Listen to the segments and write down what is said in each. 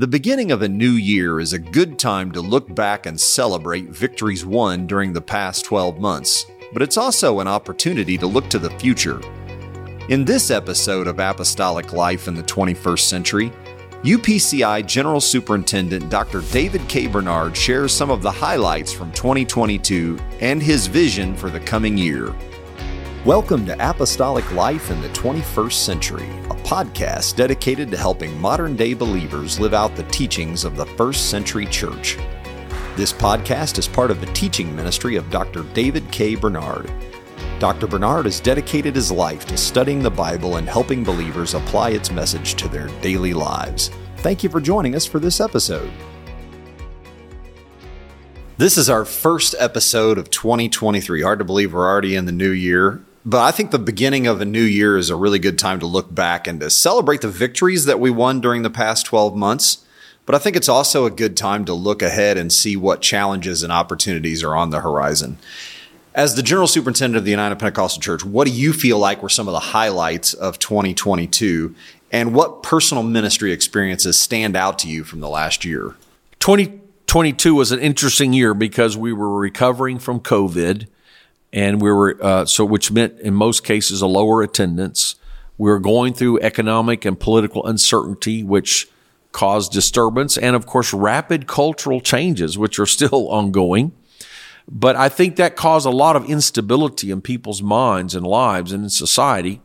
The beginning of a new year is a good time to look back and celebrate victories won during the past 12 months, but it's also an opportunity to look to the future. In this episode of Apostolic Life in the 21st Century, UPCI General Superintendent Dr. David K. Bernard shares some of the highlights from 2022 and his vision for the coming year. Welcome to Apostolic Life in the 21st Century, a podcast dedicated to helping modern day believers live out the teachings of the first century church. This podcast is part of the teaching ministry of Dr. David K. Bernard. Dr. Bernard has dedicated his life to studying the Bible and helping believers apply its message to their daily lives. Thank you for joining us for this episode. This is our first episode of 2023. Hard to believe we're already in the new year. But I think the beginning of a new year is a really good time to look back and to celebrate the victories that we won during the past 12 months. But I think it's also a good time to look ahead and see what challenges and opportunities are on the horizon. As the General Superintendent of the United Pentecostal Church, what do you feel like were some of the highlights of 2022? And what personal ministry experiences stand out to you from the last year? 2022 was an interesting year because we were recovering from COVID and we were uh, so which meant in most cases a lower attendance. We were going through economic and political uncertainty, which caused disturbance, and of course rapid cultural changes, which are still ongoing. But I think that caused a lot of instability in people's minds and lives and in society.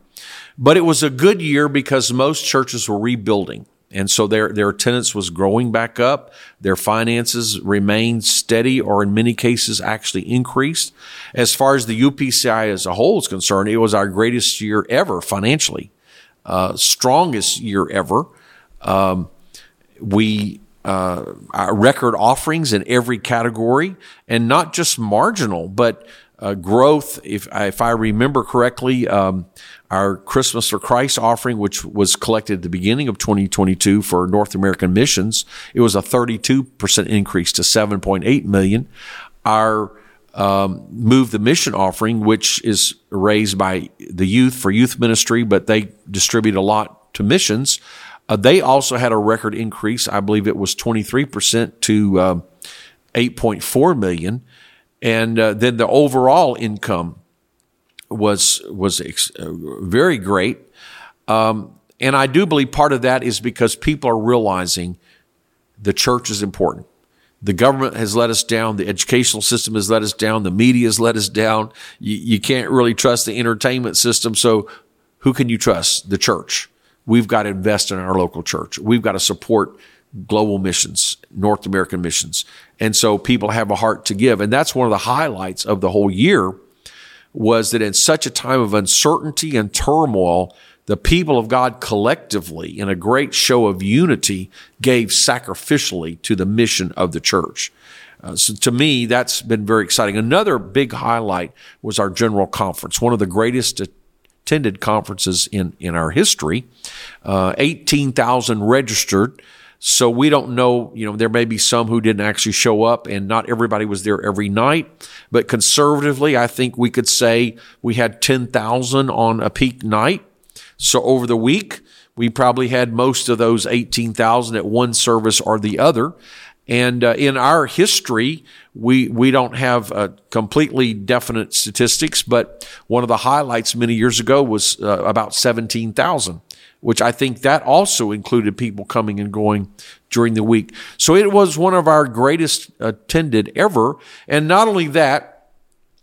But it was a good year because most churches were rebuilding. And so their, their attendance was growing back up. Their finances remained steady or in many cases actually increased. As far as the UPCI as a whole is concerned, it was our greatest year ever financially, uh, strongest year ever. Um, we, uh, record offerings in every category and not just marginal, but uh, growth. If if I remember correctly, um, our Christmas for Christ offering, which was collected at the beginning of 2022 for North American missions, it was a 32% increase to 7.8 million. Our um, Move the Mission offering, which is raised by the youth for youth ministry, but they distribute a lot to missions. Uh, they also had a record increase. I believe it was 23% to uh, 8.4 million. And uh, then the overall income was was ex- uh, very great. Um, and I do believe part of that is because people are realizing the church is important. The government has let us down. The educational system has let us down. The media has let us down. You, you can't really trust the entertainment system. So who can you trust? The church. We've got to invest in our local church. We've got to support global missions, North American missions. And so people have a heart to give. And that's one of the highlights of the whole year was that in such a time of uncertainty and turmoil, the people of God collectively, in a great show of unity, gave sacrificially to the mission of the church. Uh, so to me, that's been very exciting. Another big highlight was our general conference, one of the greatest attended conferences in, in our history. Uh, 18,000 registered. So we don't know, you know, there may be some who didn't actually show up and not everybody was there every night. But conservatively, I think we could say we had 10,000 on a peak night. So over the week, we probably had most of those 18,000 at one service or the other. And uh, in our history, we we don't have uh, completely definite statistics, but one of the highlights many years ago was uh, about seventeen thousand which I think that also included people coming and going during the week. So it was one of our greatest attended ever. And not only that,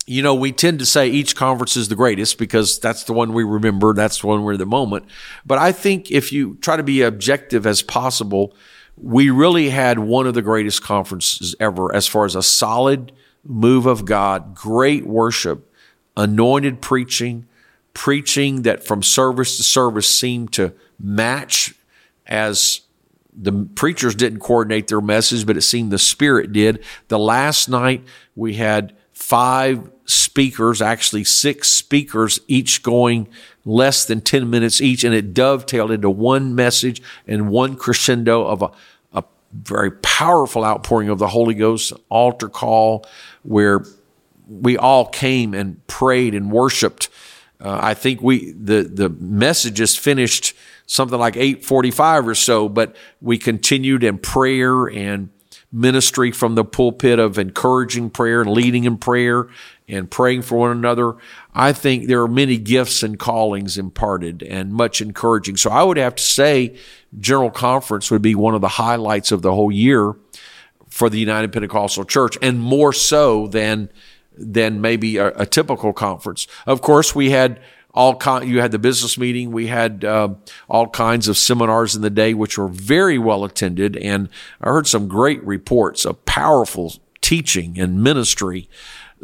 you know, we tend to say each conference is the greatest because that's the one we remember. That's the one we're in the moment. But I think if you try to be objective as possible, we really had one of the greatest conferences ever as far as a solid move of God, great worship, anointed preaching, preaching that from service to service seemed to match as the preachers didn't coordinate their message, but it seemed the Spirit did. The last night we had five speakers, actually six speakers, each going less than 10 minutes each, and it dovetailed into one message and one crescendo of a, a very powerful outpouring of the Holy Ghost, altar call, where we all came and prayed and worshiped uh, I think we the the messages finished something like 845 or so, but we continued in prayer and ministry from the pulpit of encouraging prayer and leading in prayer and praying for one another. I think there are many gifts and callings imparted and much encouraging. So I would have to say General Conference would be one of the highlights of the whole year for the United Pentecostal Church and more so than than maybe a, a typical conference. Of course, we had all kind, you had the business meeting. We had uh, all kinds of seminars in the day, which were very well attended. And I heard some great reports of powerful teaching and ministry.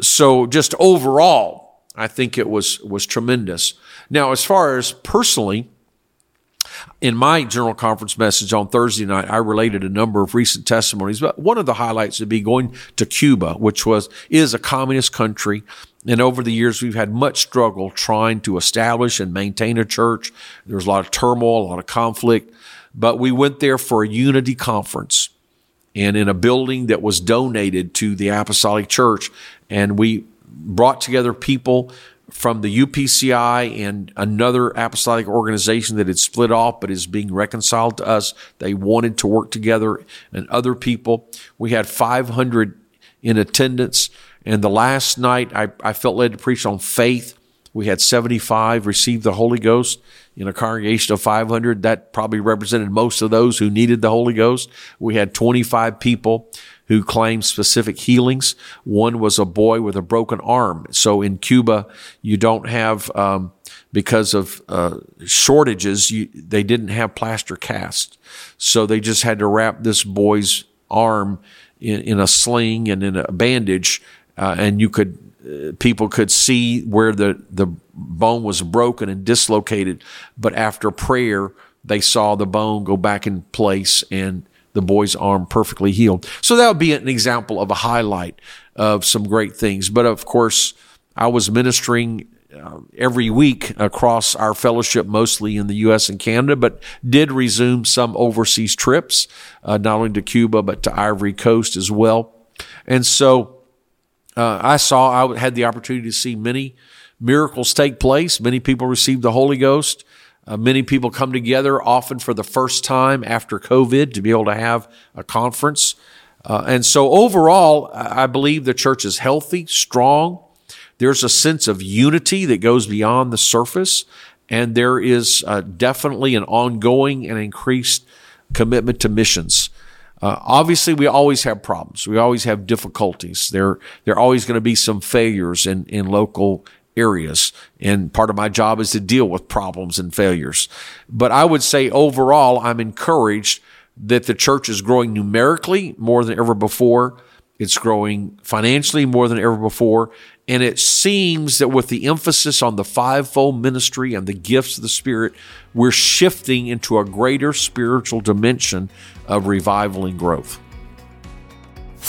So just overall, I think it was, was tremendous. Now, as far as personally, in my general conference message on Thursday night, I related a number of recent testimonies, but one of the highlights would be going to Cuba, which was, is a communist country. And over the years, we've had much struggle trying to establish and maintain a church. There was a lot of turmoil, a lot of conflict, but we went there for a unity conference and in a building that was donated to the Apostolic Church. And we brought together people from the UPCI and another apostolic organization that had split off but is being reconciled to us. They wanted to work together and other people. We had 500 in attendance. And the last night I, I felt led to preach on faith. We had 75 receive the Holy Ghost in a congregation of 500. That probably represented most of those who needed the Holy Ghost. We had 25 people who claimed specific healings. One was a boy with a broken arm. So in Cuba, you don't have, um, because of uh, shortages, you, they didn't have plaster cast. So they just had to wrap this boy's arm in, in a sling and in a bandage, uh, and you could uh, people could see where the the bone was broken and dislocated. But after prayer, they saw the bone go back in place and the boy's arm perfectly healed. So that would be an example of a highlight of some great things. But of course, I was ministering uh, every week across our fellowship, mostly in the U.S. and Canada, but did resume some overseas trips, uh, not only to Cuba, but to Ivory Coast as well. And so uh, I saw, I had the opportunity to see many miracles take place. Many people received the Holy Ghost. Uh, many people come together often for the first time after COVID to be able to have a conference. Uh, and so overall, I believe the church is healthy, strong. There's a sense of unity that goes beyond the surface. And there is uh, definitely an ongoing and increased commitment to missions. Uh, obviously, we always have problems. We always have difficulties. There, there are always going to be some failures in, in local areas. And part of my job is to deal with problems and failures. But I would say overall, I'm encouraged that the church is growing numerically more than ever before. It's growing financially more than ever before. And it seems that with the emphasis on the fivefold ministry and the gifts of the Spirit, we're shifting into a greater spiritual dimension of revival and growth.